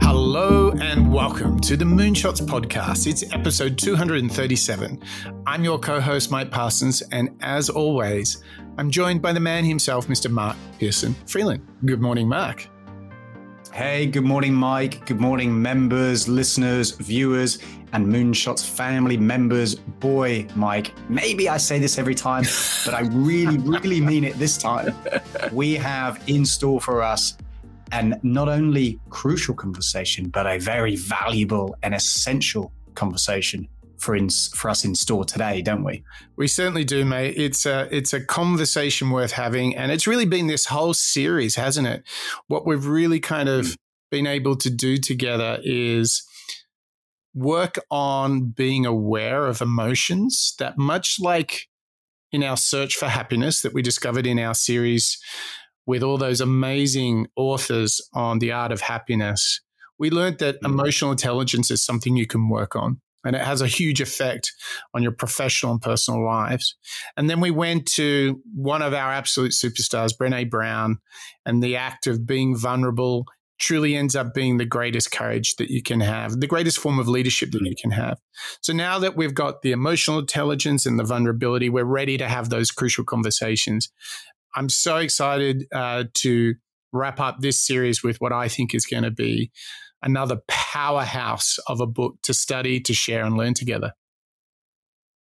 Hello and welcome to the Moonshots podcast. It's episode 237. I'm your co host, Mike Parsons, and as always, I'm joined by the man himself, Mr. Mark Pearson Freeland. Good morning, Mark. Hey, good morning, Mike. Good morning, members, listeners, viewers, and Moonshots family members. Boy, Mike, maybe I say this every time, but I really, really mean it this time. We have in store for us and not only crucial conversation, but a very valuable and essential conversation for in, for us in store today, don't we? We certainly do, mate. It's a it's a conversation worth having, and it's really been this whole series, hasn't it? What we've really kind of mm. been able to do together is work on being aware of emotions that much like in our search for happiness that we discovered in our series with all those amazing authors on the art of happiness, we learned that mm. emotional intelligence is something you can work on. And it has a huge effect on your professional and personal lives. And then we went to one of our absolute superstars, Brene Brown, and the act of being vulnerable truly ends up being the greatest courage that you can have, the greatest form of leadership that you can have. So now that we've got the emotional intelligence and the vulnerability, we're ready to have those crucial conversations. I'm so excited uh, to wrap up this series with what I think is going to be another powerhouse of a book to study, to share, and learn together.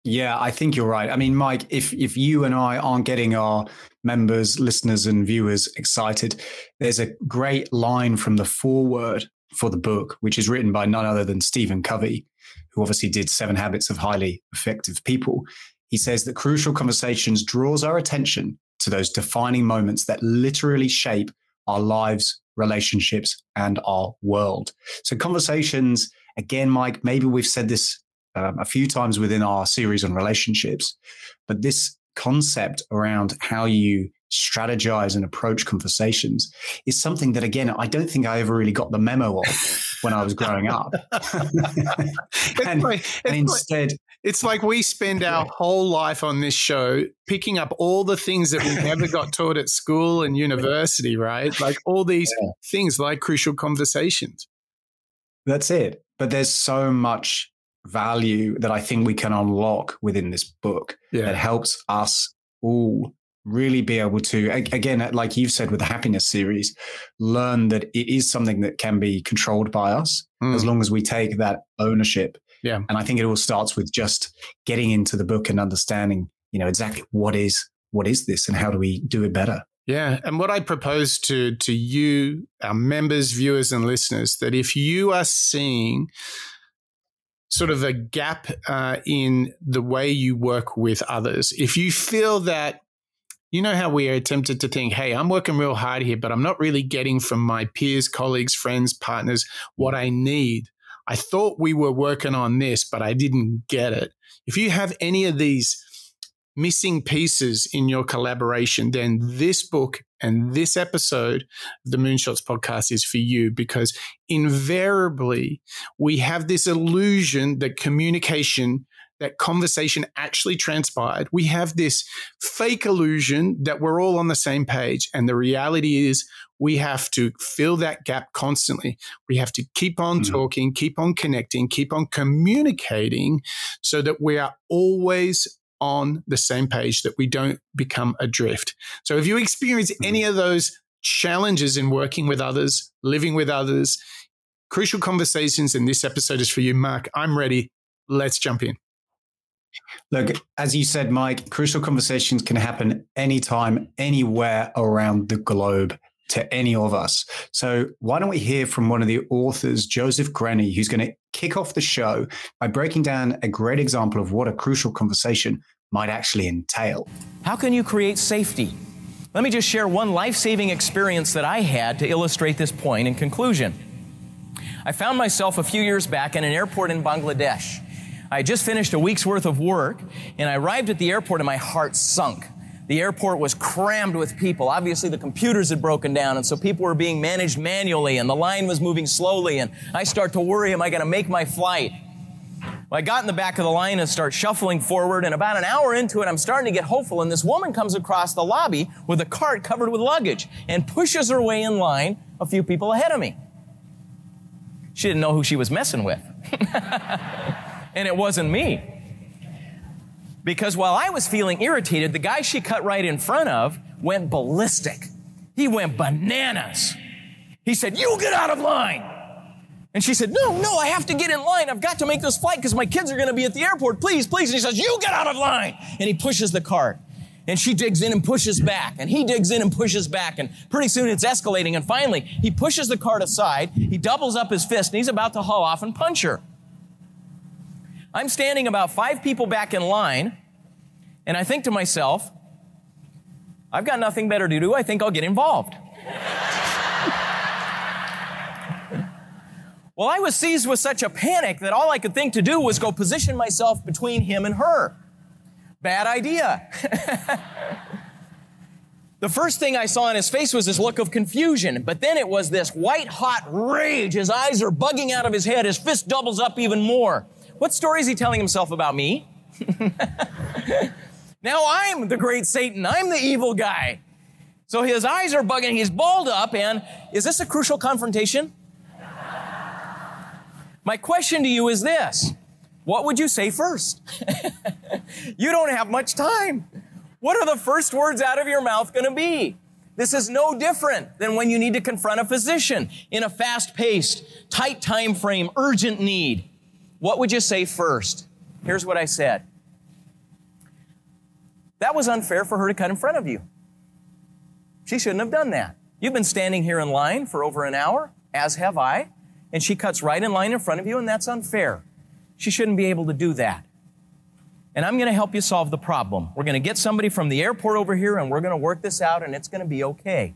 Yeah, I think you're right. I mean, Mike, if if you and I aren't getting our members, listeners, and viewers excited, there's a great line from the foreword for the book, which is written by none other than Stephen Covey, who obviously did Seven Habits of Highly Effective People. He says that crucial conversations draws our attention to those defining moments that literally shape our lives, relationships, and our world. So, conversations, again, Mike, maybe we've said this um, a few times within our series on relationships, but this concept around how you strategize and approach conversations is something that again i don't think i ever really got the memo of when i was growing up and, and, instead it's like we spend our whole life on this show picking up all the things that we never got taught at school and university, right? Like all these yeah. things like crucial conversations. That's it. But there's so much value that I think we can unlock within this book yeah. that helps us all really be able to again like you've said with the happiness series learn that it is something that can be controlled by us mm. as long as we take that ownership yeah. And I think it all starts with just getting into the book and understanding, you know, exactly what is what is this and how do we do it better. Yeah, and what I propose to to you, our members, viewers, and listeners, that if you are seeing sort of a gap uh, in the way you work with others, if you feel that you know how we are tempted to think, hey, I'm working real hard here, but I'm not really getting from my peers, colleagues, friends, partners what I need. I thought we were working on this, but I didn't get it. If you have any of these missing pieces in your collaboration, then this book and this episode of the Moonshots podcast is for you because invariably we have this illusion that communication that conversation actually transpired. We have this fake illusion that we're all on the same page. And the reality is, we have to fill that gap constantly. We have to keep on mm-hmm. talking, keep on connecting, keep on communicating so that we are always on the same page, that we don't become adrift. So if you experience mm-hmm. any of those challenges in working with others, living with others, crucial conversations, and this episode is for you, Mark. I'm ready. Let's jump in. Look, as you said, Mike, crucial conversations can happen anytime, anywhere around the globe to any of us. So, why don't we hear from one of the authors, Joseph Grenny, who's going to kick off the show by breaking down a great example of what a crucial conversation might actually entail. How can you create safety? Let me just share one life saving experience that I had to illustrate this point in conclusion. I found myself a few years back in an airport in Bangladesh. I had just finished a week's worth of work, and I arrived at the airport and my heart sunk. The airport was crammed with people. Obviously, the computers had broken down, and so people were being managed manually, and the line was moving slowly. And I start to worry, am I going to make my flight? Well, I got in the back of the line and start shuffling forward, and about an hour into it, I'm starting to get hopeful, and this woman comes across the lobby with a cart covered with luggage and pushes her way in line a few people ahead of me. She didn't know who she was messing with. and it wasn't me. Because while I was feeling irritated, the guy she cut right in front of went ballistic. He went bananas. He said, You get out of line. And she said, No, no, I have to get in line. I've got to make this flight because my kids are going to be at the airport. Please, please. And he says, You get out of line. And he pushes the cart. And she digs in and pushes back. And he digs in and pushes back. And pretty soon it's escalating. And finally, he pushes the cart aside. He doubles up his fist and he's about to haul off and punch her. I'm standing about five people back in line. And I think to myself, I've got nothing better to do. I think I'll get involved. Well, I was seized with such a panic that all I could think to do was go position myself between him and her. Bad idea. the first thing I saw in his face was this look of confusion, but then it was this white hot rage. His eyes are bugging out of his head. His fist doubles up even more. What story is he telling himself about me? Now I'm the great Satan. I'm the evil guy. So his eyes are bugging. He's balled up. And is this a crucial confrontation? My question to you is this What would you say first? you don't have much time. What are the first words out of your mouth going to be? This is no different than when you need to confront a physician in a fast paced, tight time frame, urgent need. What would you say first? Here's what I said that was unfair for her to cut in front of you. She shouldn't have done that. You've been standing here in line for over an hour, as have I, and she cuts right in line in front of you, and that's unfair. She shouldn't be able to do that. And I'm going to help you solve the problem. We're going to get somebody from the airport over here, and we're going to work this out, and it's going to be okay.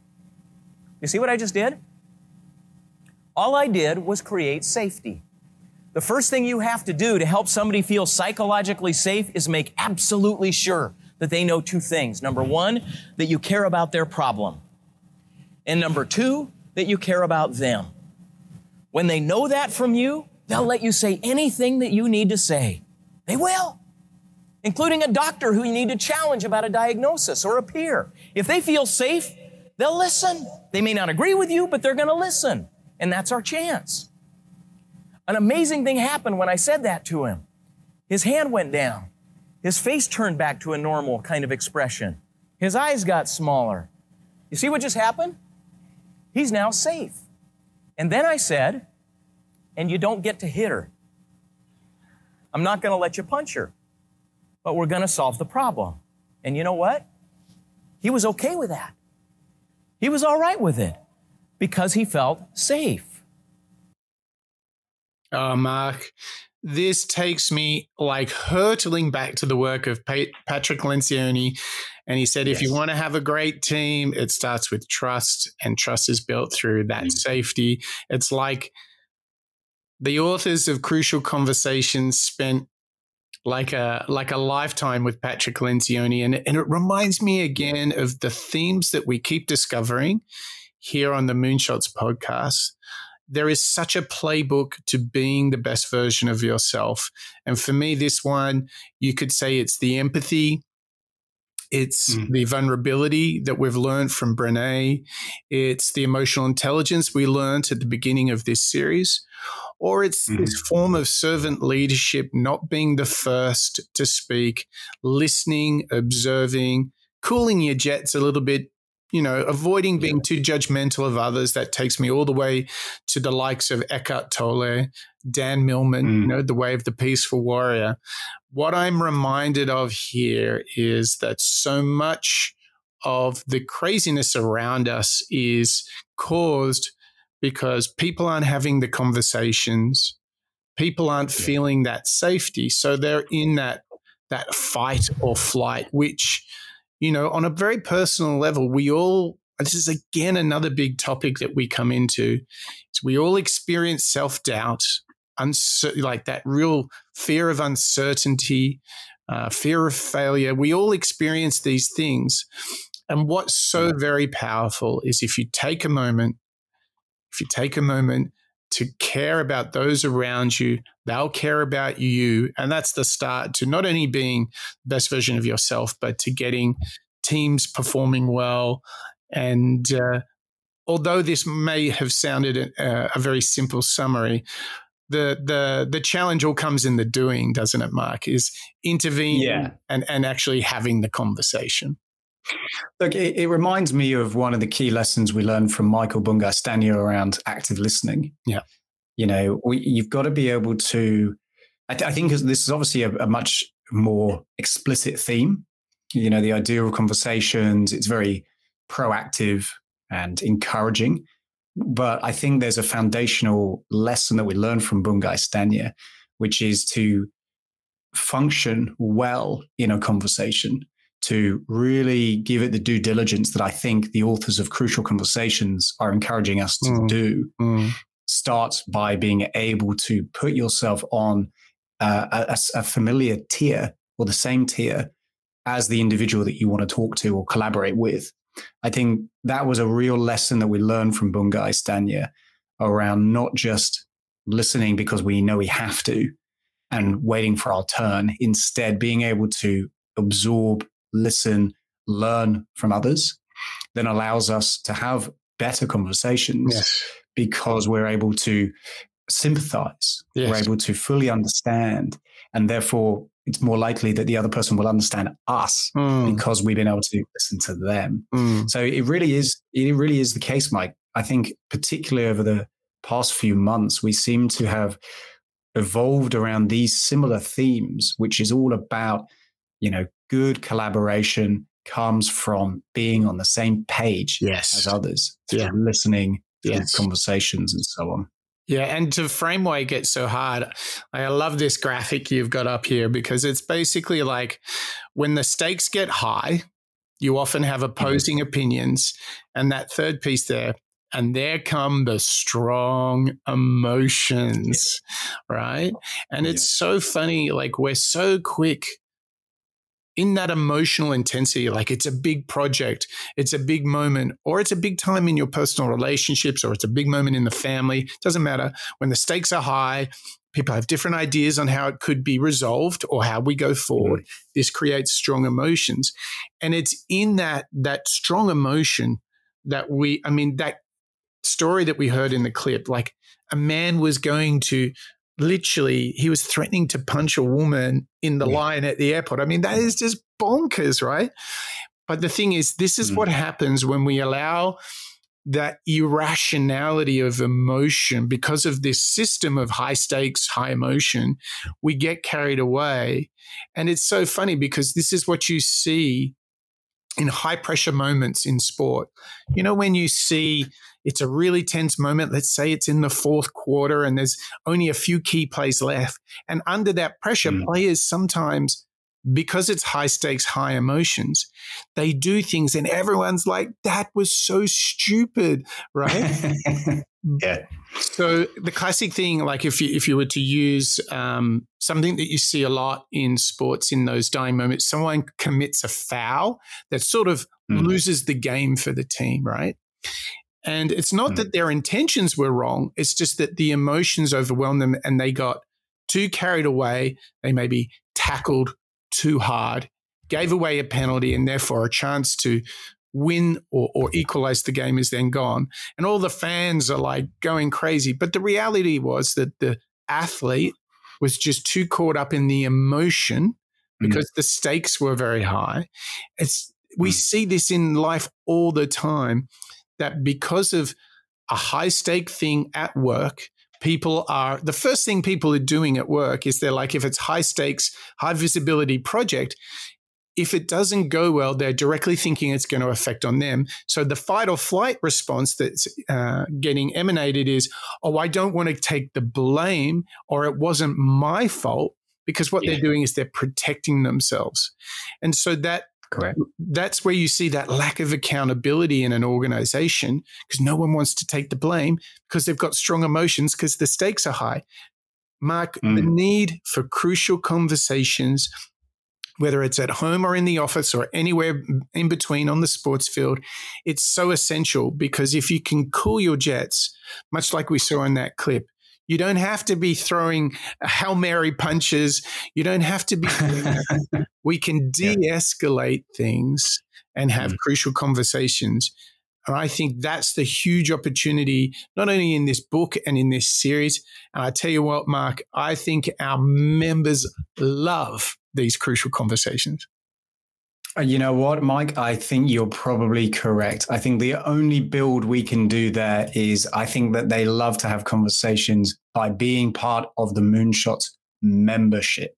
You see what I just did? All I did was create safety. The first thing you have to do to help somebody feel psychologically safe is make absolutely sure that they know two things. Number one, that you care about their problem. And number two, that you care about them. When they know that from you, they'll let you say anything that you need to say. They will, including a doctor who you need to challenge about a diagnosis or a peer. If they feel safe, they'll listen. They may not agree with you, but they're going to listen. And that's our chance. An amazing thing happened when I said that to him. His hand went down. His face turned back to a normal kind of expression. His eyes got smaller. You see what just happened? He's now safe. And then I said, and you don't get to hit her. I'm not going to let you punch her, but we're going to solve the problem. And you know what? He was okay with that. He was all right with it because he felt safe. Oh, Mark, this takes me like hurtling back to the work of Patrick Lencioni. And he said, yes. if you want to have a great team, it starts with trust, and trust is built through that mm-hmm. safety. It's like the authors of Crucial Conversations spent like a like a lifetime with Patrick Lencioni, and and it reminds me again of the themes that we keep discovering here on the Moonshots podcast there is such a playbook to being the best version of yourself. And for me, this one, you could say it's the empathy, it's mm. the vulnerability that we've learned from Brene, it's the emotional intelligence we learned at the beginning of this series. Or it's mm. this form of servant leadership, not being the first to speak, listening, observing, cooling your jets a little bit you know, avoiding being too judgmental of others. That takes me all the way to the likes of Eckhart Tolle, Dan Millman, mm. you know, the way of the peaceful warrior. What I'm reminded of here is that so much of the craziness around us is caused because people aren't having the conversations. People aren't yeah. feeling that safety. So they're in that that fight or flight, which you know, on a very personal level, we all, this is again another big topic that we come into, is we all experience self doubt, uncer- like that real fear of uncertainty, uh, fear of failure. We all experience these things. And what's so very powerful is if you take a moment, if you take a moment to care about those around you. They'll care about you. And that's the start to not only being the best version of yourself, but to getting teams performing well. And uh, although this may have sounded a, a very simple summary, the the the challenge all comes in the doing, doesn't it, Mark? Is intervening yeah. and, and actually having the conversation. Look, it, it, reminds me of one of the key lessons we learned from Michael Bungay Stanier around active listening. Yeah. You know, we, you've got to be able to, I, th- I think this is obviously a, a, much more explicit theme. You know, the idea of conversations, it's very proactive and encouraging. But I think there's a foundational lesson that we learn from Bungay Stanier, which is to function well in a conversation to really give it the due diligence that I think the authors of Crucial Conversations are encouraging us to mm. do mm. starts by being able to put yourself on uh, a, a, familiar tier or the same tier as the individual that you want to talk to or collaborate with. I think that was a real lesson that we learned from Bungay Stanier around not just listening because we know we have to and waiting for our turn, instead being able to absorb listen, learn from others, then allows us to have better conversations yes. because we're able to sympathize, yes. we're able to fully understand, and therefore it's more likely that the other person will understand us mm. because we've been able to listen to them. Mm. So it really is, it really is the case, Mike. I think particularly over the past few months, we seem to have evolved around these similar themes, which is all about, you know, good collaboration comes from being on the same page yes. as others, yeah. listening, yes. conversations, and so on. Yeah, and to frame why it gets so hard, I love this graphic you've got up here because it's basically like when the stakes get high, you often have mm-hmm. opposing mm-hmm. opinions. And that third piece there, and there come the strong emotions, yeah. right? And yeah. it's so funny, like we're so quick in that emotional intensity, like it's a big project, it's a big moment, or it's a big time in your personal relationships, or it's a big moment in the family. Doesn't matter. When the stakes are high, people have different ideas on how it could be resolved or how we go forward. Mm-hmm. This creates strong emotions. And it's in that that strong emotion that we, I mean, that story that we heard in the clip, like a man was going to literally he was threatening to punch a woman in the yeah. line at the airport. I mean, that is just bonkers, right? But the thing is, this is mm. what happens when we allow that irrationality of emotion because of this system of high stakes, high emotion. We get carried away. And it's so funny because this is what you see in high pressure moments in sport. You know, when you see it's a really tense moment. Let's say it's in the fourth quarter and there's only a few key plays left. And under that pressure, mm. players sometimes, because it's high stakes, high emotions, they do things and everyone's like, that was so stupid, right? yeah. So the classic thing, like if you if you were to use um, something that you see a lot in sports in those dying moments, someone commits a foul that sort of mm. loses the game for the team, right? And it's not mm. that their intentions were wrong. It's just that the emotions overwhelmed them and they got too carried away. They maybe tackled too hard, gave away a penalty, and therefore a chance to win or, or equalize the game is then gone. And all the fans are like going crazy. But the reality was that the athlete was just too caught up in the emotion mm. because mm. the stakes were very high. It's we mm. see this in life all the time that because of a high stake thing at work, people are the first thing people are doing at work is they're like, if it's high stakes, high visibility project, if it doesn't go well, they're directly thinking it's going to affect on them. So the fight or flight response that's uh, getting emanated is, oh, I don't want to take the blame, or it wasn't my fault, because what yeah. they're doing is they're protecting themselves. And so that Correct. That's where you see that lack of accountability in an organization because no one wants to take the blame because they've got strong emotions because the stakes are high. Mark, mm. the need for crucial conversations whether it's at home or in the office or anywhere in between on the sports field, it's so essential because if you can cool your jets, much like we saw in that clip, you don't have to be throwing Hail Mary punches. You don't have to be. we can de escalate things and have mm. crucial conversations. And I think that's the huge opportunity, not only in this book and in this series. And I tell you what, Mark, I think our members love these crucial conversations. You know what, Mike? I think you're probably correct. I think the only build we can do there is I think that they love to have conversations by being part of the Moonshots membership.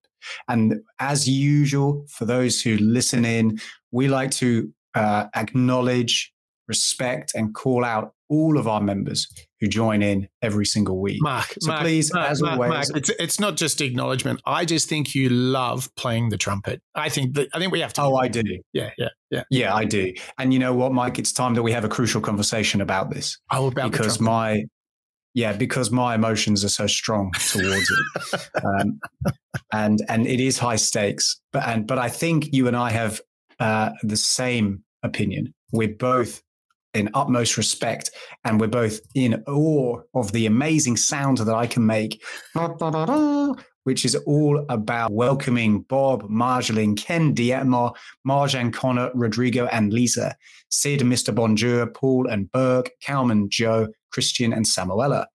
And as usual, for those who listen in, we like to uh, acknowledge, respect, and call out all of our members who join in every single week. Mark, so Mark, please, Mark, as Mark, always, Mark, it's, it's not just acknowledgement. I just think you love playing the trumpet. I think that I think we have to. Oh, I do. Yeah, yeah, yeah. Yeah, I do. And you know what, Mike? It's time that we have a crucial conversation about this. Oh, about because my yeah, because my emotions are so strong towards it, um, and and it is high stakes. But and but I think you and I have uh, the same opinion. We're both in utmost respect, and we're both in awe of the amazing sound that I can make, which is all about welcoming Bob, Marjolaine, Ken Dietmar, Marjan Connor, Rodrigo, and Lisa, Sid, Mr. Bonjour, Paul and Burke, Kalman, Joe, Christian, and Samuela.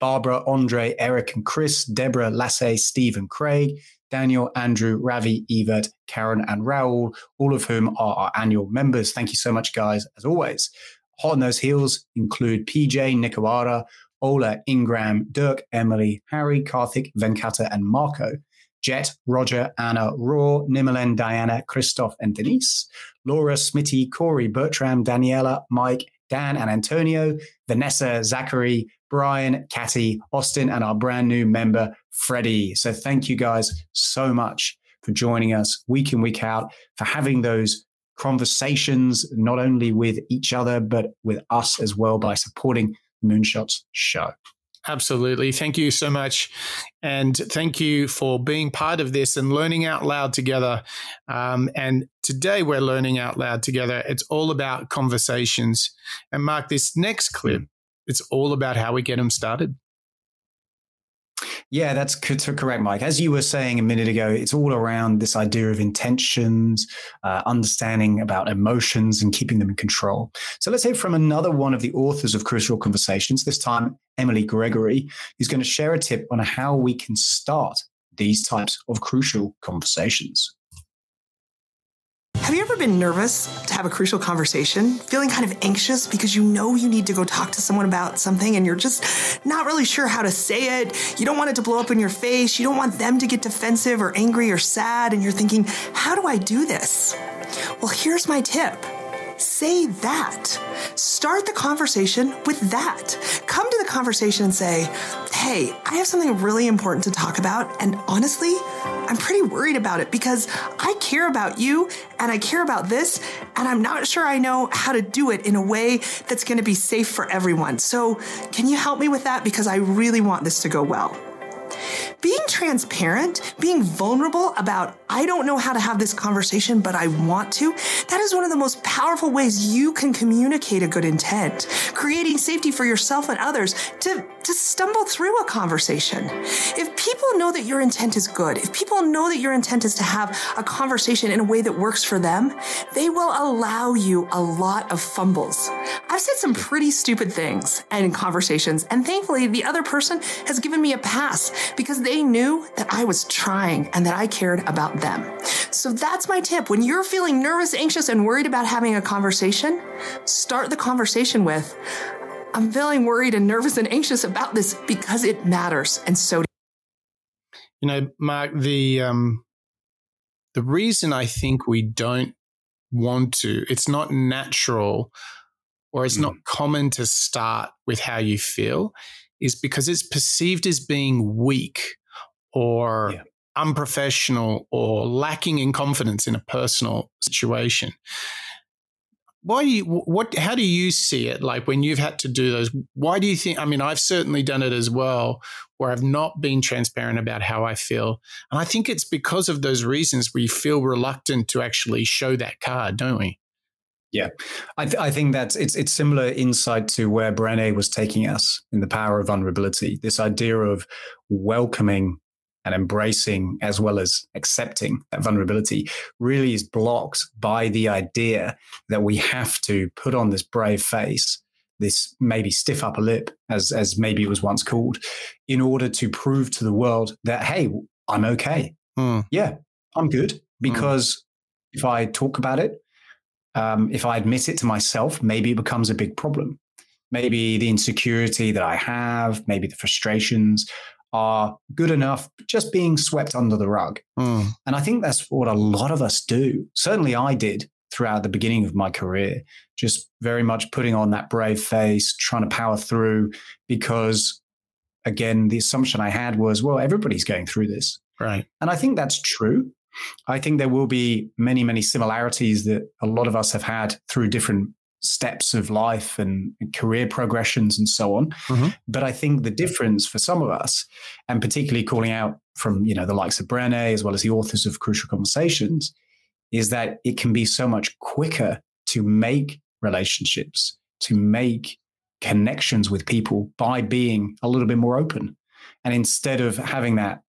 Barbara, Andre, Eric, and Chris, Deborah, Lasse, Steve, and Craig, Daniel, Andrew, Ravi, Evert, Karen, and Raul, all of whom are our annual members. Thank you so much, guys, as always. Hot on those heels include PJ, Nikawara, Ola, Ingram, Dirk, Emily, Harry, Karthik, Venkata, and Marco. Jet, Roger, Anna, Raw, Nimalen, Diana, Christoph, and Denise. Laura, Smitty, Corey, Bertram, Daniela, Mike, Dan, and Antonio. Vanessa, Zachary, Brian, Catty, Austin, and our brand new member, Freddie. So thank you guys so much for joining us week in, week out, for having those conversations, not only with each other, but with us as well by supporting Moonshots show. Absolutely. Thank you so much. And thank you for being part of this and learning out loud together. Um, and today we're learning out loud together. It's all about conversations. And Mark, this next clip, it's all about how we get them started. Yeah, that's correct, Mike. As you were saying a minute ago, it's all around this idea of intentions, uh, understanding about emotions, and keeping them in control. So let's hear from another one of the authors of Crucial Conversations, this time Emily Gregory, who's going to share a tip on how we can start these types of crucial conversations. Have you ever been nervous to have a crucial conversation? Feeling kind of anxious because you know you need to go talk to someone about something and you're just not really sure how to say it. You don't want it to blow up in your face. You don't want them to get defensive or angry or sad. And you're thinking, how do I do this? Well, here's my tip say that. Start the conversation with that. Come to the conversation and say, Hey, I have something really important to talk about. And honestly, I'm pretty worried about it because I care about you and I care about this. And I'm not sure I know how to do it in a way that's going to be safe for everyone. So, can you help me with that? Because I really want this to go well being transparent, being vulnerable about, I don't know how to have this conversation, but I want to, that is one of the most powerful ways you can communicate a good intent, creating safety for yourself and others to, to stumble through a conversation. If people know that your intent is good, if people know that your intent is to have a conversation in a way that works for them, they will allow you a lot of fumbles. I've said some pretty stupid things in conversations, and thankfully the other person has given me a pass because they knew that I was trying and that I cared about them. So that's my tip. When you're feeling nervous, anxious, and worried about having a conversation, start the conversation with, I'm feeling worried and nervous and anxious about this because it matters. And so, you know, Mark, the, um, the reason I think we don't want to, it's not natural or it's mm. not common to start with how you feel is because it's perceived as being weak or yeah. unprofessional or lacking in confidence in a personal situation. why do you what how do you see it like when you've had to do those why do you think i mean i've certainly done it as well where i've not been transparent about how i feel and i think it's because of those reasons we feel reluctant to actually show that card don't we yeah, I, th- I think that's it's it's similar insight to where Brené was taking us in the power of vulnerability. This idea of welcoming and embracing as well as accepting that vulnerability really is blocked by the idea that we have to put on this brave face this maybe stiff upper lip as as maybe it was once called in order to prove to the world that hey i'm okay mm. yeah i'm good hmm. because mm. if i talk about it um, if i admit it to myself maybe it becomes a big problem maybe the insecurity that i have maybe the frustrations are good enough just being swept under the rug. Mm. And I think that's what a lot of us do. Certainly I did throughout the beginning of my career, just very much putting on that brave face, trying to power through because again, the assumption I had was, well, everybody's going through this. Right. And I think that's true. I think there will be many, many similarities that a lot of us have had through different steps of life and career progressions and so on. Mm-hmm. But I think the difference for some of us, and particularly calling out from you know the likes of Brené as well as the authors of Crucial Conversations, is that it can be so much quicker to make relationships, to make connections with people by being a little bit more open. And instead of having that,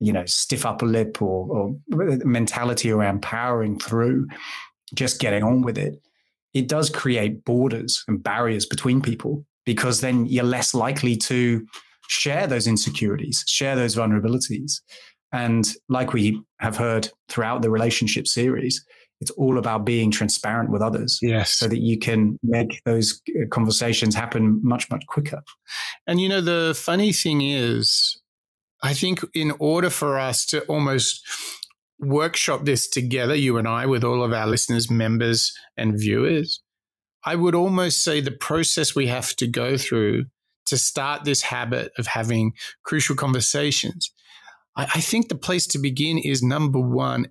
you know, stiff upper lip or, or mentality around powering through, just getting on with it, it does create borders and barriers between people because then you're less likely to share those insecurities, share those vulnerabilities. And like we have heard throughout the relationship series, it's all about being transparent with others. Yes. So that you can make those uh, conversations happen much, much quicker. And you know, the funny thing is, I think in order for us to almost workshop this together, you and I, with all of our listeners, members, and viewers, I would almost say the process we have to go through to start this habit of having crucial conversations. I, I think the place to begin is number one,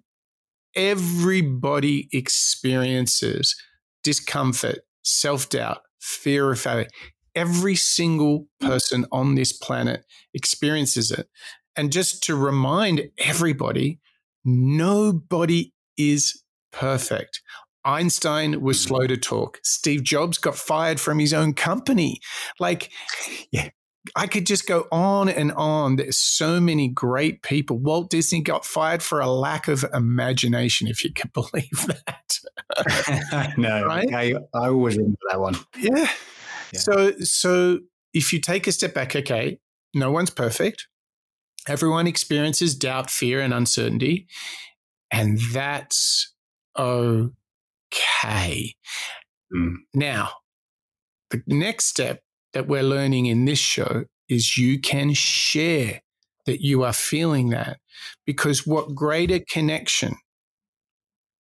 everybody experiences discomfort, self doubt, fear of failure. Every single person on this planet experiences it. And just to remind everybody, Nobody is perfect. Einstein was mm-hmm. slow to talk. Steve Jobs got fired from his own company. Like, yeah, I could just go on and on. There's so many great people. Walt Disney got fired for a lack of imagination, if you can believe that. no, right? I, I always remember that one. Yeah. Yeah. So, so if you take a step back, okay, no one's perfect. Everyone experiences doubt, fear, and uncertainty. And that's okay. Mm. Now, the next step that we're learning in this show is you can share that you are feeling that because what greater connection?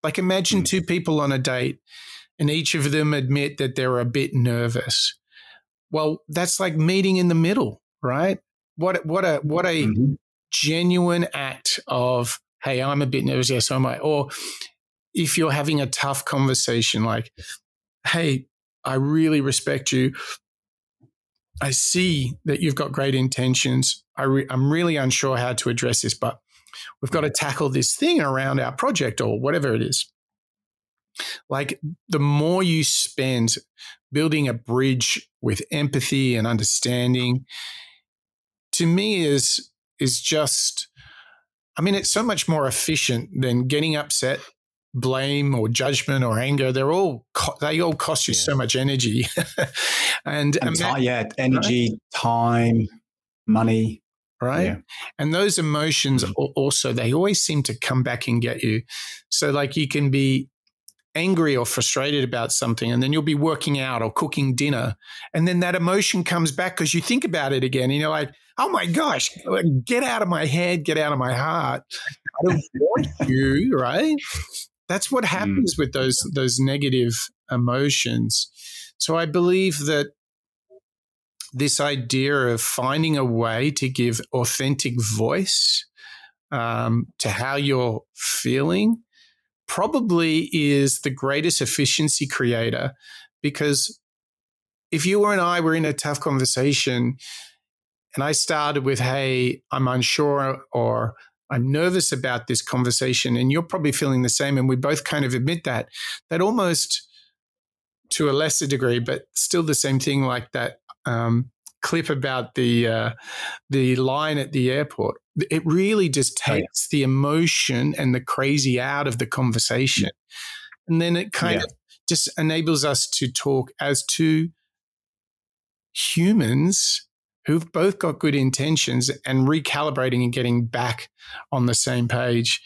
Like imagine mm. two people on a date and each of them admit that they're a bit nervous. Well, that's like meeting in the middle, right? What what a what a mm-hmm. genuine act of hey, I'm a bit nervous, yes, so am I. Or if you're having a tough conversation, like, hey, I really respect you. I see that you've got great intentions. I re- I'm really unsure how to address this, but we've got to tackle this thing around our project or whatever it is. Like the more you spend building a bridge with empathy and understanding, to me is is just I mean it's so much more efficient than getting upset, blame or judgment or anger. They're all they all cost you yeah. so much energy. and, and yeah, energy, right? time, money. Right. Yeah. And those emotions mm-hmm. also, they always seem to come back and get you. So, like, you can be angry or frustrated about something and then you'll be working out or cooking dinner and then that emotion comes back because you think about it again and you're like oh my gosh get out of my head get out of my heart i don't want you right that's what mm. happens mm. with those those negative emotions so i believe that this idea of finding a way to give authentic voice um, to how you're feeling probably is the greatest efficiency creator because if you and I were in a tough conversation and I started with, hey, I'm unsure or I'm nervous about this conversation, and you're probably feeling the same, and we both kind of admit that, that almost to a lesser degree, but still the same thing like that um, clip about the uh, the line at the airport. It really just takes the emotion and the crazy out of the conversation, and then it kind yeah. of just enables us to talk as two humans who've both got good intentions and recalibrating and getting back on the same page.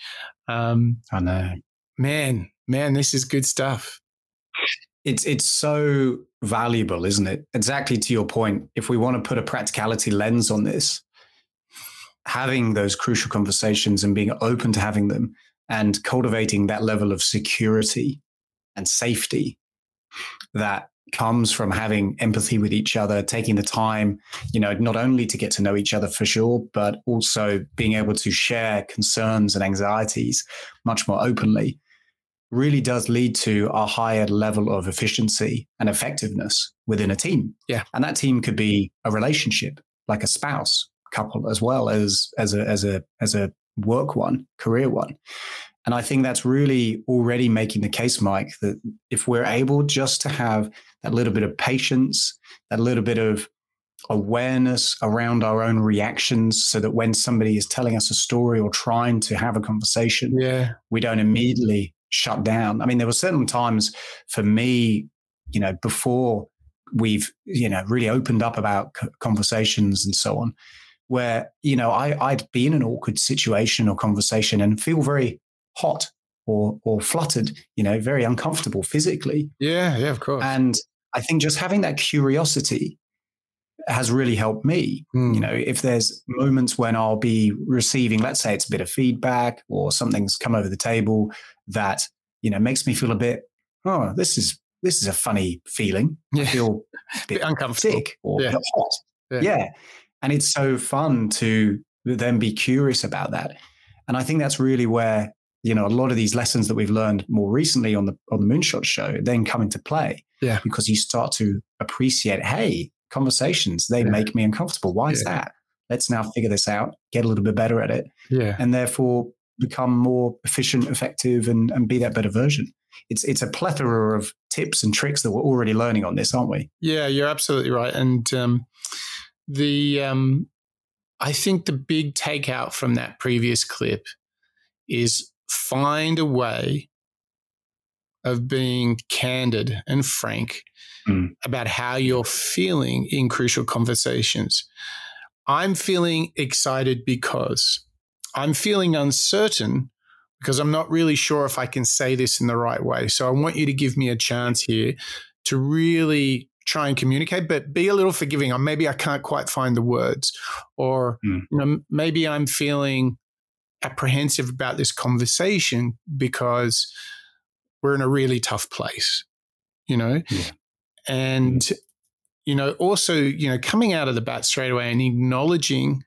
Um, I know, man, man, this is good stuff. It's it's so valuable, isn't it? Exactly to your point. If we want to put a practicality lens on this, having those crucial conversations and being open to having them and cultivating that level of security and safety that comes from having empathy with each other, taking the time, you know, not only to get to know each other for sure, but also being able to share concerns and anxieties much more openly really does lead to a higher level of efficiency and effectiveness within a team. Yeah. And that team could be a relationship, like a spouse couple as well as as a as a as a work one, career one. And I think that's really already making the case, Mike, that if we're able just to have that little bit of patience, that little bit of awareness around our own reactions so that when somebody is telling us a story or trying to have a conversation, yeah. we don't immediately shut down. I mean, there were certain times for me, you know, before we've, you know, really opened up about conversations and so on, where, you know, I, I'd be in an awkward situation or conversation and feel very hot or or fluttered, you know, very uncomfortable physically. Yeah, yeah, of course. And I think just having that curiosity has really helped me. Mm. You know, if there's moments when I'll be receiving, let's say it's a bit of feedback or something's come over the table that, you know, makes me feel a bit, oh, this is this is a funny feeling. Yeah. I feel a bit, bit uncomfortable sick or yeah. hot. Yeah. yeah. And it's so fun to then be curious about that. And I think that's really where you know a lot of these lessons that we've learned more recently on the on the moonshot show then come into play yeah because you start to appreciate hey conversations they yeah. make me uncomfortable why is that let's now figure this out get a little bit better at it yeah and therefore become more efficient effective and, and be that better version it's it's a plethora of tips and tricks that we're already learning on this aren't we yeah you're absolutely right and um, the um, i think the big takeout from that previous clip is find a way of being candid and frank mm. about how you're feeling in crucial conversations. I'm feeling excited because I'm feeling uncertain because I'm not really sure if I can say this in the right way. So I want you to give me a chance here to really try and communicate, but be a little forgiving. Or maybe I can't quite find the words, or mm. you know, maybe I'm feeling apprehensive about this conversation because we're in a really tough place, you know? Yeah. And, you know, also, you know, coming out of the bat straight away and acknowledging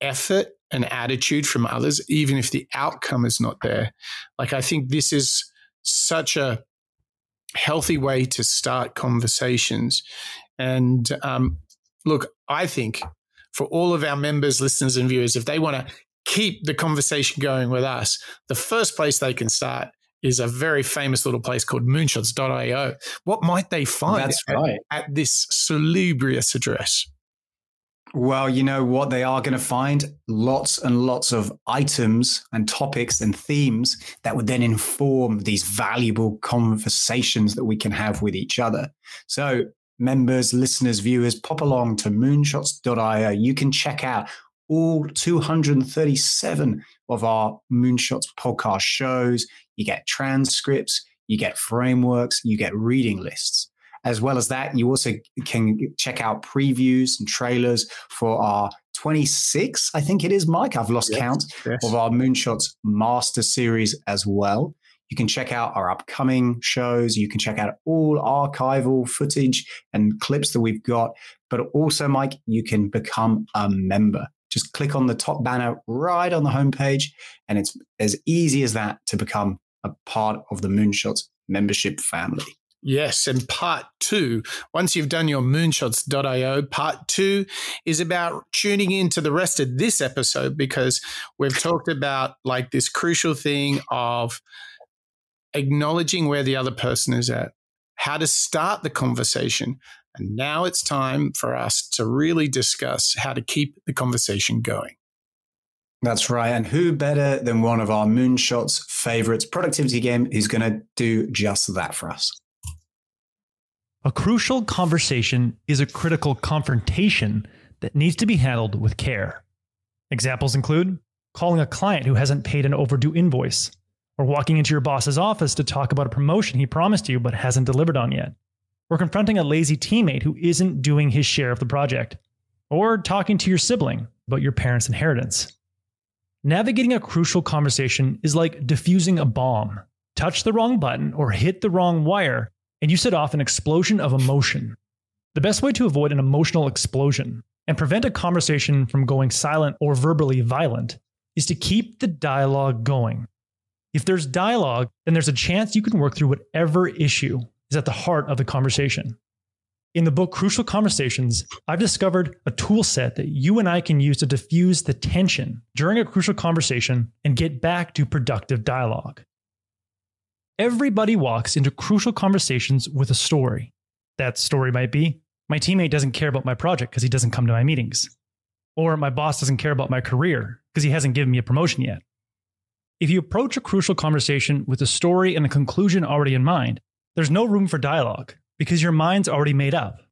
effort and attitude from others, even if the outcome is not there. Like, I think this is such a healthy way to start conversations. And um, look, I think for all of our members, listeners, and viewers, if they want to keep the conversation going with us, the first place they can start is a very famous little place called moonshots.io. What might they find That's right. at, at this salubrious address? Well, you know what they are going to find? Lots and lots of items and topics and themes that would then inform these valuable conversations that we can have with each other. So, members, listeners, viewers, pop along to moonshots.io. You can check out all 237 of our Moonshots podcast shows. You get transcripts, you get frameworks, you get reading lists. As well as that, you also can check out previews and trailers for our 26, I think it is, Mike. I've lost yes, count yes. of our Moonshots Master Series as well. You can check out our upcoming shows. You can check out all archival footage and clips that we've got. But also, Mike, you can become a member. Just click on the top banner right on the homepage, and it's as easy as that to become a part of the Moonshots membership family. Yes, and part two, once you've done your moonshots.io, part two is about tuning into the rest of this episode because we've talked about like this crucial thing of acknowledging where the other person is at, how to start the conversation. And now it's time for us to really discuss how to keep the conversation going. That's right. And who better than one of our Moonshots favorites, Productivity Game, who's going to do just that for us? A crucial conversation is a critical confrontation that needs to be handled with care. Examples include calling a client who hasn't paid an overdue invoice, or walking into your boss's office to talk about a promotion he promised you but hasn't delivered on yet, or confronting a lazy teammate who isn't doing his share of the project, or talking to your sibling about your parents' inheritance. Navigating a crucial conversation is like diffusing a bomb. Touch the wrong button or hit the wrong wire, and you set off an explosion of emotion. The best way to avoid an emotional explosion and prevent a conversation from going silent or verbally violent is to keep the dialogue going. If there's dialogue, then there's a chance you can work through whatever issue is at the heart of the conversation. In the book Crucial Conversations, I've discovered a tool set that you and I can use to diffuse the tension during a crucial conversation and get back to productive dialogue. Everybody walks into crucial conversations with a story. That story might be my teammate doesn't care about my project because he doesn't come to my meetings. Or my boss doesn't care about my career because he hasn't given me a promotion yet. If you approach a crucial conversation with a story and a conclusion already in mind, there's no room for dialogue because your mind's already made up.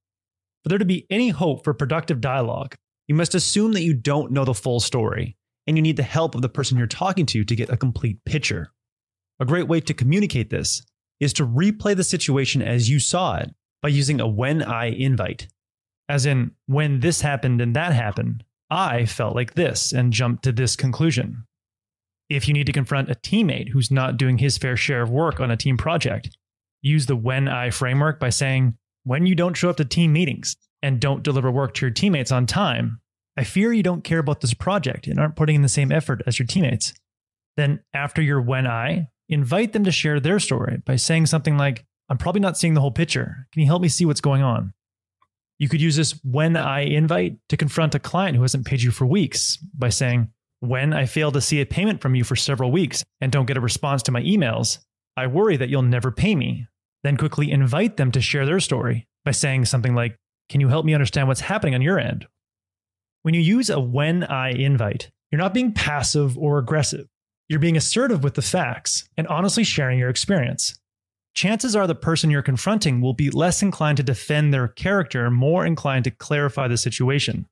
For there to be any hope for productive dialogue, you must assume that you don't know the full story and you need the help of the person you're talking to to get a complete picture. A great way to communicate this is to replay the situation as you saw it by using a when I invite. As in, when this happened and that happened, I felt like this and jumped to this conclusion. If you need to confront a teammate who's not doing his fair share of work on a team project, use the when I framework by saying, when you don't show up to team meetings and don't deliver work to your teammates on time, I fear you don't care about this project and aren't putting in the same effort as your teammates. Then, after your when I, invite them to share their story by saying something like, I'm probably not seeing the whole picture. Can you help me see what's going on? You could use this when I invite to confront a client who hasn't paid you for weeks by saying, When I fail to see a payment from you for several weeks and don't get a response to my emails, I worry that you'll never pay me. Then quickly invite them to share their story by saying something like, Can you help me understand what's happening on your end? When you use a when I invite, you're not being passive or aggressive. You're being assertive with the facts and honestly sharing your experience. Chances are the person you're confronting will be less inclined to defend their character, more inclined to clarify the situation.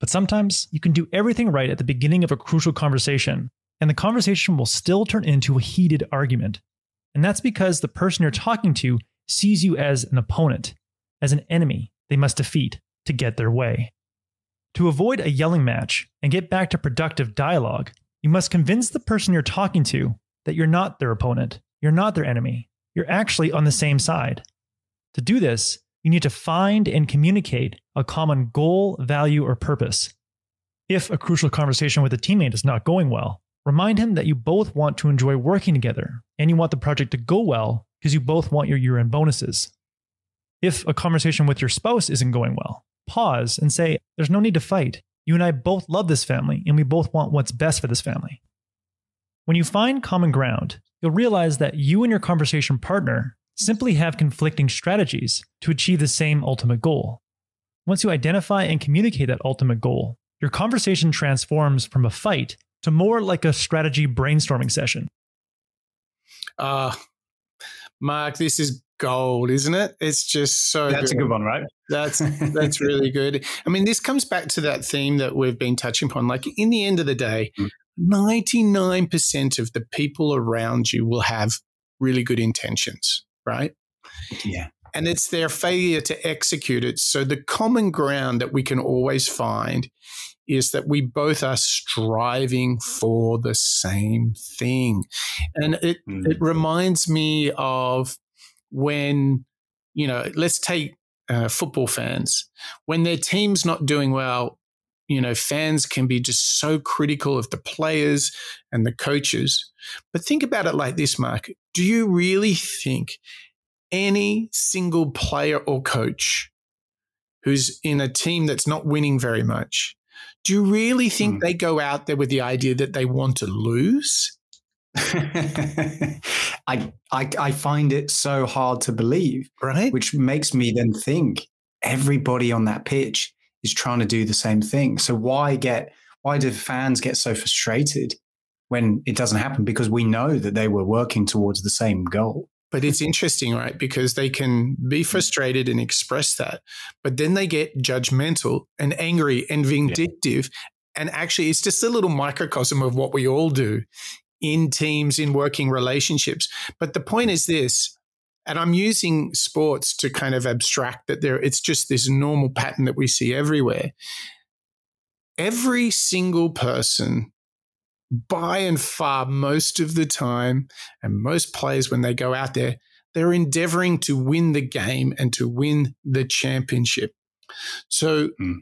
But sometimes you can do everything right at the beginning of a crucial conversation, and the conversation will still turn into a heated argument. And that's because the person you're talking to sees you as an opponent, as an enemy they must defeat to get their way. To avoid a yelling match and get back to productive dialogue, you must convince the person you're talking to that you're not their opponent, you're not their enemy, you're actually on the same side. To do this, you need to find and communicate a common goal, value, or purpose. If a crucial conversation with a teammate is not going well, remind him that you both want to enjoy working together and you want the project to go well because you both want your year end bonuses. If a conversation with your spouse isn't going well, pause and say, There's no need to fight. You and I both love this family, and we both want what's best for this family. When you find common ground, you'll realize that you and your conversation partner simply have conflicting strategies to achieve the same ultimate goal. Once you identify and communicate that ultimate goal, your conversation transforms from a fight to more like a strategy brainstorming session. Uh, Mark, this is gold, isn't it? It's just so. That's good. a good one, right? That's that's really good. I mean, this comes back to that theme that we've been touching upon. Like in the end of the day, mm. ninety nine percent of the people around you will have really good intentions, right? Yeah. And it's their failure to execute it. So the common ground that we can always find is that we both are striving for the same thing. And it, mm. it reminds me of when, you know, let's take uh, football fans, when their team's not doing well, you know, fans can be just so critical of the players and the coaches. But think about it like this, Mark. Do you really think any single player or coach who's in a team that's not winning very much, do you really think mm. they go out there with the idea that they want to lose? I, I I find it so hard to believe, right? Which makes me then think everybody on that pitch is trying to do the same thing. So why get why do fans get so frustrated when it doesn't happen? Because we know that they were working towards the same goal. But it's interesting, right? Because they can be mm. frustrated and express that, but then they get judgmental and angry and vindictive. Yeah. And actually, it's just a little microcosm of what we all do in teams, in working relationships. But the point is this and I'm using sports to kind of abstract that there it's just this normal pattern that we see everywhere. Every single person by and far most of the time and most players when they go out there they're endeavoring to win the game and to win the championship. So mm.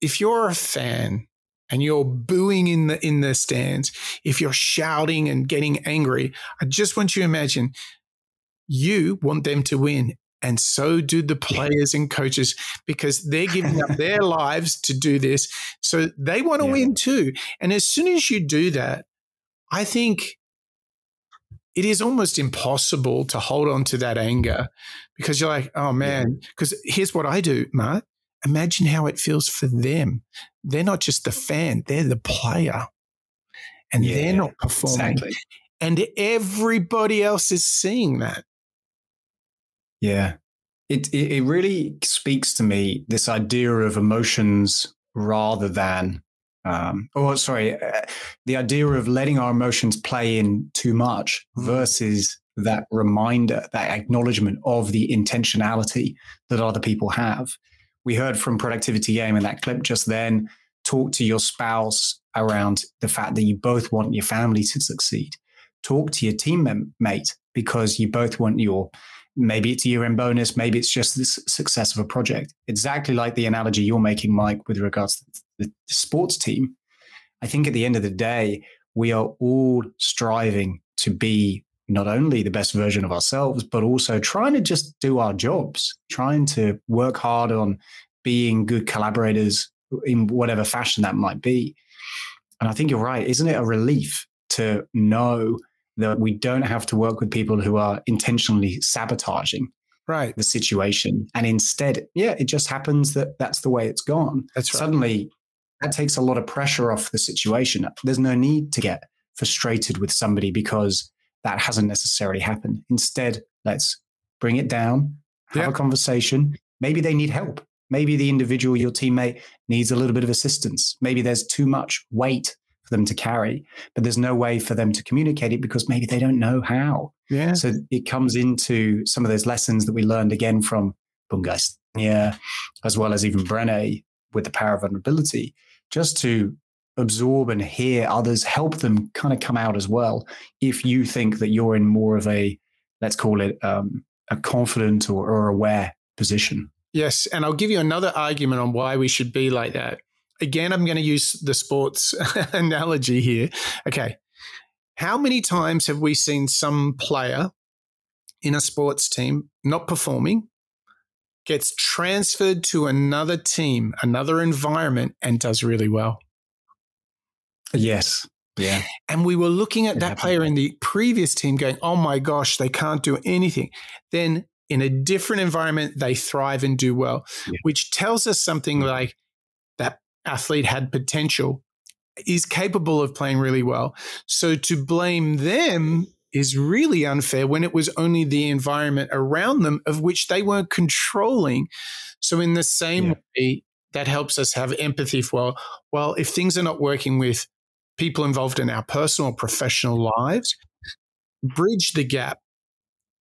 if you're a fan and you're booing in the in the stands, if you're shouting and getting angry, I just want you to imagine you want them to win. And so do the players and coaches because they're giving up their lives to do this. So they want to yeah. win too. And as soon as you do that, I think it is almost impossible to hold on to that anger because you're like, oh man, because here's what I do, Mark. Imagine how it feels for them. They're not just the fan, they're the player. And yeah, they're not performing. Exactly. And everybody else is seeing that. Yeah. It, it, it really speaks to me this idea of emotions rather than um, or sorry, uh, the idea of letting our emotions play in too much mm. versus that reminder, that acknowledgement of the intentionality that other people have. We heard from Productivity Game in that clip just then. Talk to your spouse around the fact that you both want your family to succeed. Talk to your teammate because you both want your Maybe it's a year end bonus. Maybe it's just the success of a project. Exactly like the analogy you're making, Mike, with regards to the sports team. I think at the end of the day, we are all striving to be not only the best version of ourselves, but also trying to just do our jobs, trying to work hard on being good collaborators in whatever fashion that might be. And I think you're right. Isn't it a relief to know that we don't have to work with people who are intentionally sabotaging right the situation and instead yeah it just happens that that's the way it's gone that's right. suddenly that takes a lot of pressure off the situation there's no need to get frustrated with somebody because that hasn't necessarily happened. Instead let's bring it down have a conversation. Maybe they need help. Maybe the individual your teammate needs a little bit of assistance. Maybe there's too much weight for them to carry, but there's no way for them to communicate it because maybe they don't know how. Yeah. So it comes into some of those lessons that we learned again from Bungay yeah, as well as even Brené with the power of vulnerability, just to absorb and hear others, help them kind of come out as well. If you think that you're in more of a, let's call it um, a confident or, or aware position. Yes. And I'll give you another argument on why we should be like that again, I'm going to use the sports analogy here. Okay. How many times have we seen some player in a sports team not performing, gets transferred to another team, another environment, and does really well? Yes. Yeah. And we were looking at it that happened. player in the previous team going, oh my gosh, they can't do anything. Then in a different environment, they thrive and do well, yeah. which tells us something mm. like that athlete had potential, is capable of playing really well. So to blame them is really unfair when it was only the environment around them of which they weren't controlling. So in the same yeah. way, that helps us have empathy for well, if things are not working with people involved in our personal professional lives, bridge the gap,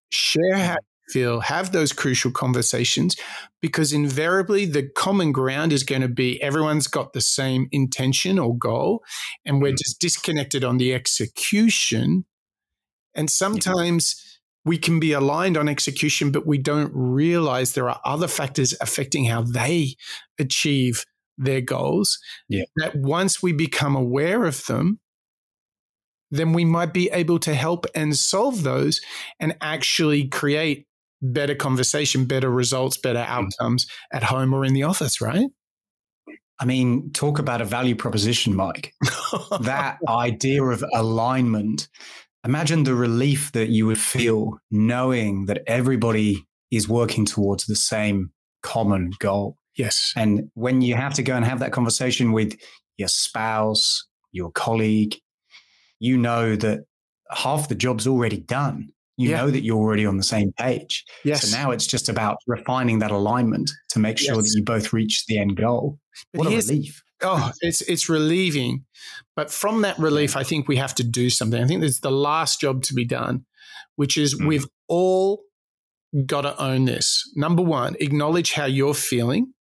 share how feel, have those crucial conversations because invariably the common ground is going to be everyone's got the same intention or goal and we're mm. just disconnected on the execution. And sometimes we can be aligned on execution, but we don't realize there are other factors affecting how they achieve their goals. Yeah. That once we become aware of them, then we might be able to help and solve those and actually create better conversation, better results, better Mm. outcomes at home or in the office, right? I mean, talk about a value proposition, Mike. that idea of alignment. Imagine the relief that you would feel knowing that everybody is working towards the same common goal. Yes. And when you have to go and have that conversation with your spouse, your colleague, you know that half the job's already done. You Yeah. know that you're already on the same page. Yes. So now it's just about refining that alignment to make sure Yes. that you both reach the end goal. But What a relief. Oh, it's it's relieving. But from that relief, I think we have to do something. I think there's the last job to be done, which is Mhm. we've all got to own this. Number one, acknowledge how you're feeling.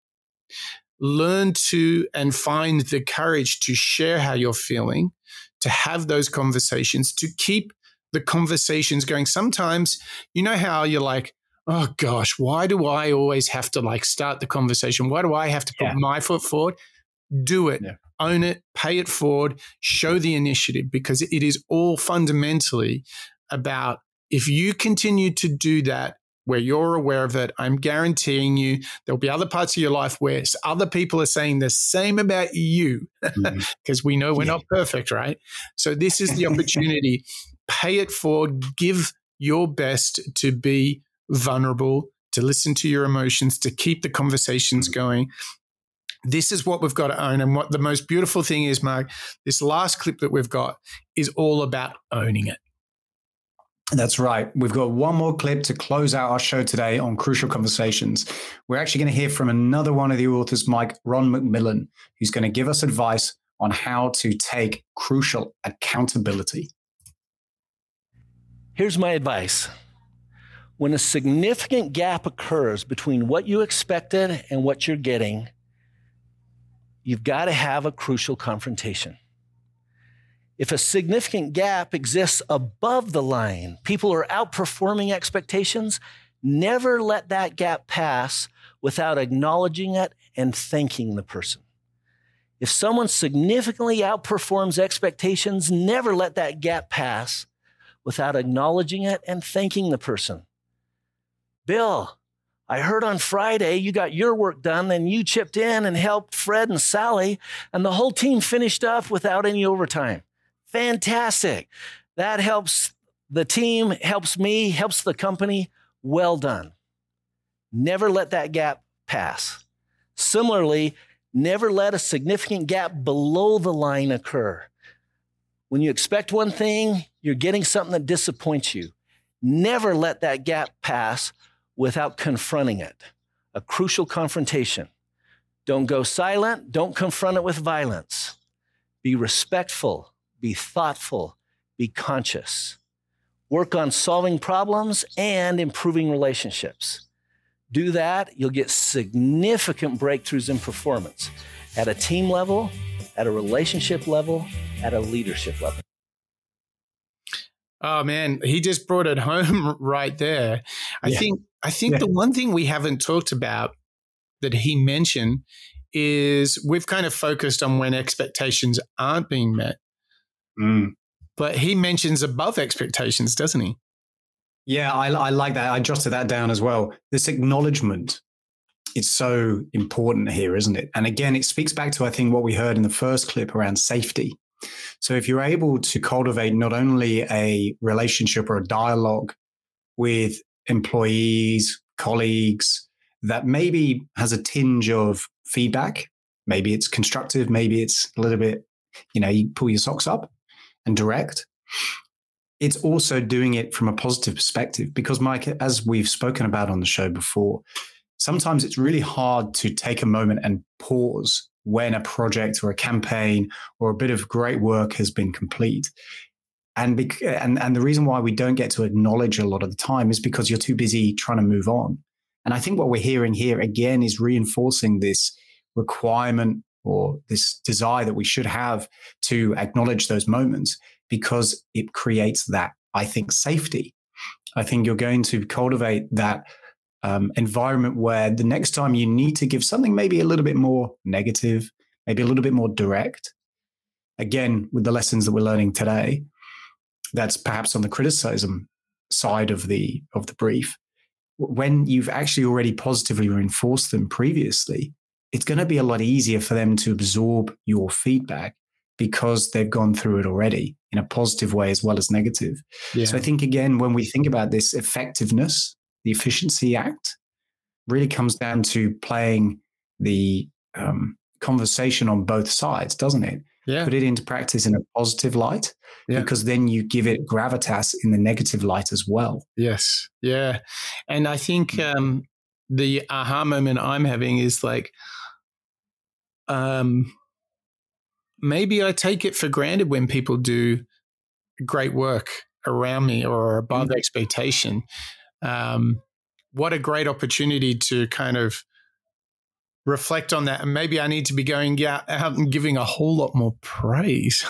Learn to and find the courage to share how you're feeling, to have those conversations, to keep the conversations going. Sometimes, you know how you're like, oh gosh, why do I always have to like start the conversation? Why do I have to put Yeah. my foot forward? Do it, Yeah. own it, pay it forward, show the initiative because it is all fundamentally about if you continue to do that where you're aware of it, I'm guaranteeing you there'll be other parts of your life where other people are saying the same about you mm-hmm. because we know we're Yeah. not perfect, right? So this is the opportunity. Pay it forward, give your best to be vulnerable, to listen to your emotions, to keep the conversations mm-hmm. going. This is what we've got to own. And what the most beautiful thing is, Mark, this last clip that we've got is all about owning it. That's right. We've got one more clip to close out our show today on Crucial Conversations. We're actually going to hear from another one of the authors, Mike Ron McMillan, who's going to give us advice on how to take crucial accountability. Here's my advice. When a significant gap occurs between what you expected and what you're getting, you've got to have a crucial confrontation. If a significant gap exists above the line, people are outperforming expectations, never let that gap pass without acknowledging it and thanking the person. If someone significantly outperforms expectations, never let that gap pass without acknowledging it and thanking the person. Bill, I heard on Friday you got your work done and you chipped in and helped Fred and Sally, and the whole team finished up without any overtime. Fantastic. That helps the team, helps me, helps the company. Well done. Never let that gap pass. Similarly, never let a significant gap below the line occur. When you expect one thing, you're getting something that disappoints you. Never let that gap pass without confronting it. A crucial confrontation. Don't go silent. Don't confront it with violence. Be respectful. Be thoughtful. Be conscious. Work on solving problems and improving relationships. Do that, you'll get significant breakthroughs in performance at a team level, at a relationship level, at a leadership level. Oh man, he just brought it home right there. I Yeah. think I think Yeah. the one thing we haven't talked about that he mentioned is we've kind of focused on when expectations aren't being met. Mm. But he mentions above expectations, doesn't he? Yeah, I, I like that. I jotted that down as well. This acknowledgement is so important here, isn't it? And again, it speaks back to, I think, what we heard in the first clip around safety. So if you're able to cultivate not only a relationship or a dialogue with employees, colleagues that maybe has a tinge of feedback, maybe it's constructive, maybe it's a little bit, you know, you pull your socks up and direct it's also doing it from a positive perspective because mike as we've spoken about on the show before sometimes it's really hard to take a moment and pause when a project or a campaign or a bit of great work has been complete. And, bec- and and the reason why we don't get to acknowledge a lot of the time is because you're too busy trying to move on. And i think what we're hearing here again is reinforcing this requirement or this desire that we should have to acknowledge those moments because it creates that, I think, safety. I think you're going to cultivate that um, environment where the next time you need to give something maybe a little bit more negative, maybe a little bit more direct, again, with the lessons that we're learning today, that's perhaps on the criticism side of the of the brief when you've actually already positively reinforced them previously it's going to be a lot easier for them to absorb your feedback because they've gone through it already in a positive way as well as negative yeah. so i think again when we think about this effectiveness the efficiency act really comes down to playing the um, conversation on both sides doesn't it yeah. put it into practice in a positive light yeah. because then you give it gravitas in the negative light as well. Yes. Yeah. And I think mm. um, the aha moment I'm having is like, um, maybe I take it for granted when people do great work around me or above mm-hmm. expectation. Um, what a great opportunity to kind of reflect on that and maybe i need to be going out and giving a whole lot more praise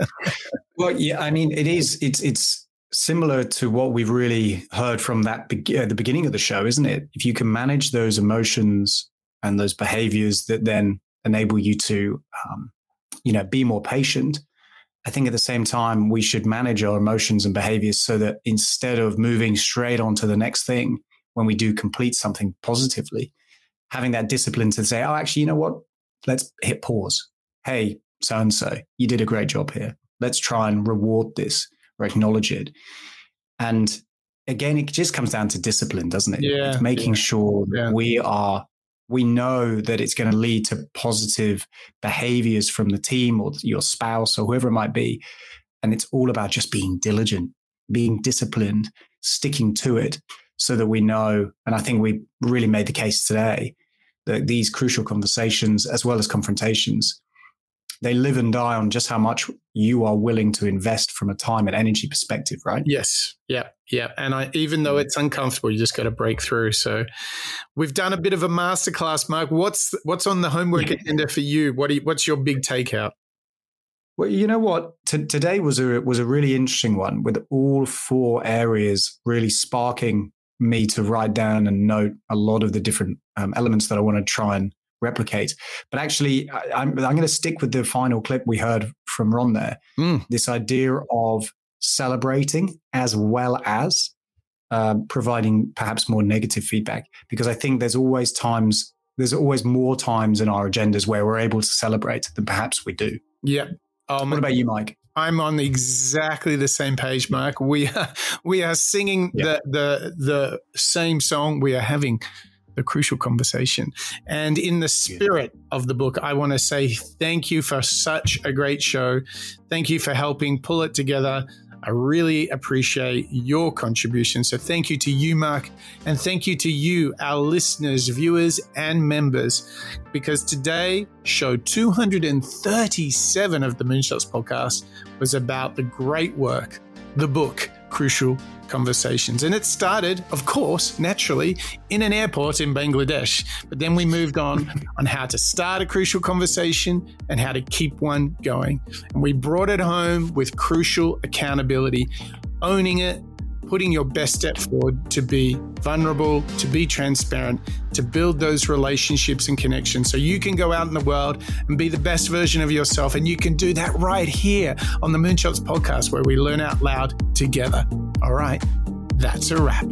well yeah i mean it is it's it's similar to what we've really heard from that be- uh, the beginning of the show isn't it if you can manage those emotions and those behaviors that then enable you to um, you know be more patient i think at the same time we should manage our emotions and behaviors so that instead of moving straight on to the next thing when we do complete something positively having that discipline to say, oh, actually, you know what? Let's hit pause. Hey, so and so, you did a great job here. Let's try and reward this or acknowledge it. And again, it just comes down to discipline, doesn't it? Yeah. It's making yeah, sure that yeah. we are, we know that it's going to lead to positive behaviors from the team or your spouse or whoever it might be. And it's all about just being diligent, being disciplined, sticking to it so that we know. And I think we really made the case today that these crucial conversations, as well as confrontations, they live and die on just how much you are willing to invest from a time and energy perspective, right? Yes. Yeah. Yeah. And I, even though it's uncomfortable, you just got to break through. So we've done a bit of a masterclass, Mark. What's what's on the homework agenda for you? What you, what's your big takeout? Well, you know what? T- today was a was a really interesting one with all four areas really sparking me to write down and note a lot of the different um, elements that I want to try and replicate. But actually, I, am going to stick with the final clip we heard from Ron there. Mm. This idea of celebrating as well as uh, providing perhaps more negative feedback, because I think there's always times, there's always more times in our agendas where we're able to celebrate than perhaps we do. Yeah. Um, what about you, Mike? I'm on exactly the same page, Mark. We are we are singing yeah. the the the same song. We are having the crucial conversation. And in the spirit of the book, I want to say thank you for such a great show. Thank you for helping pull it together. I really appreciate your contribution. So thank you to you, Mark, and thank you to you, our listeners, viewers, and members, because today, show 237 of the Moonshots podcast was about the great work, the book, Crucial Conversations. And it started, of course, naturally, in an airport in Bangladesh. But then we moved on on how to start a crucial conversation and how to keep one going. And we brought it home with crucial accountability, owning it, putting your best step forward to be vulnerable, to be transparent, to build those relationships and connections so you can go out in the world and be the best version of yourself. And you can do that right here on the Moonshots podcast, where we learn out loud together. All right, that's a wrap.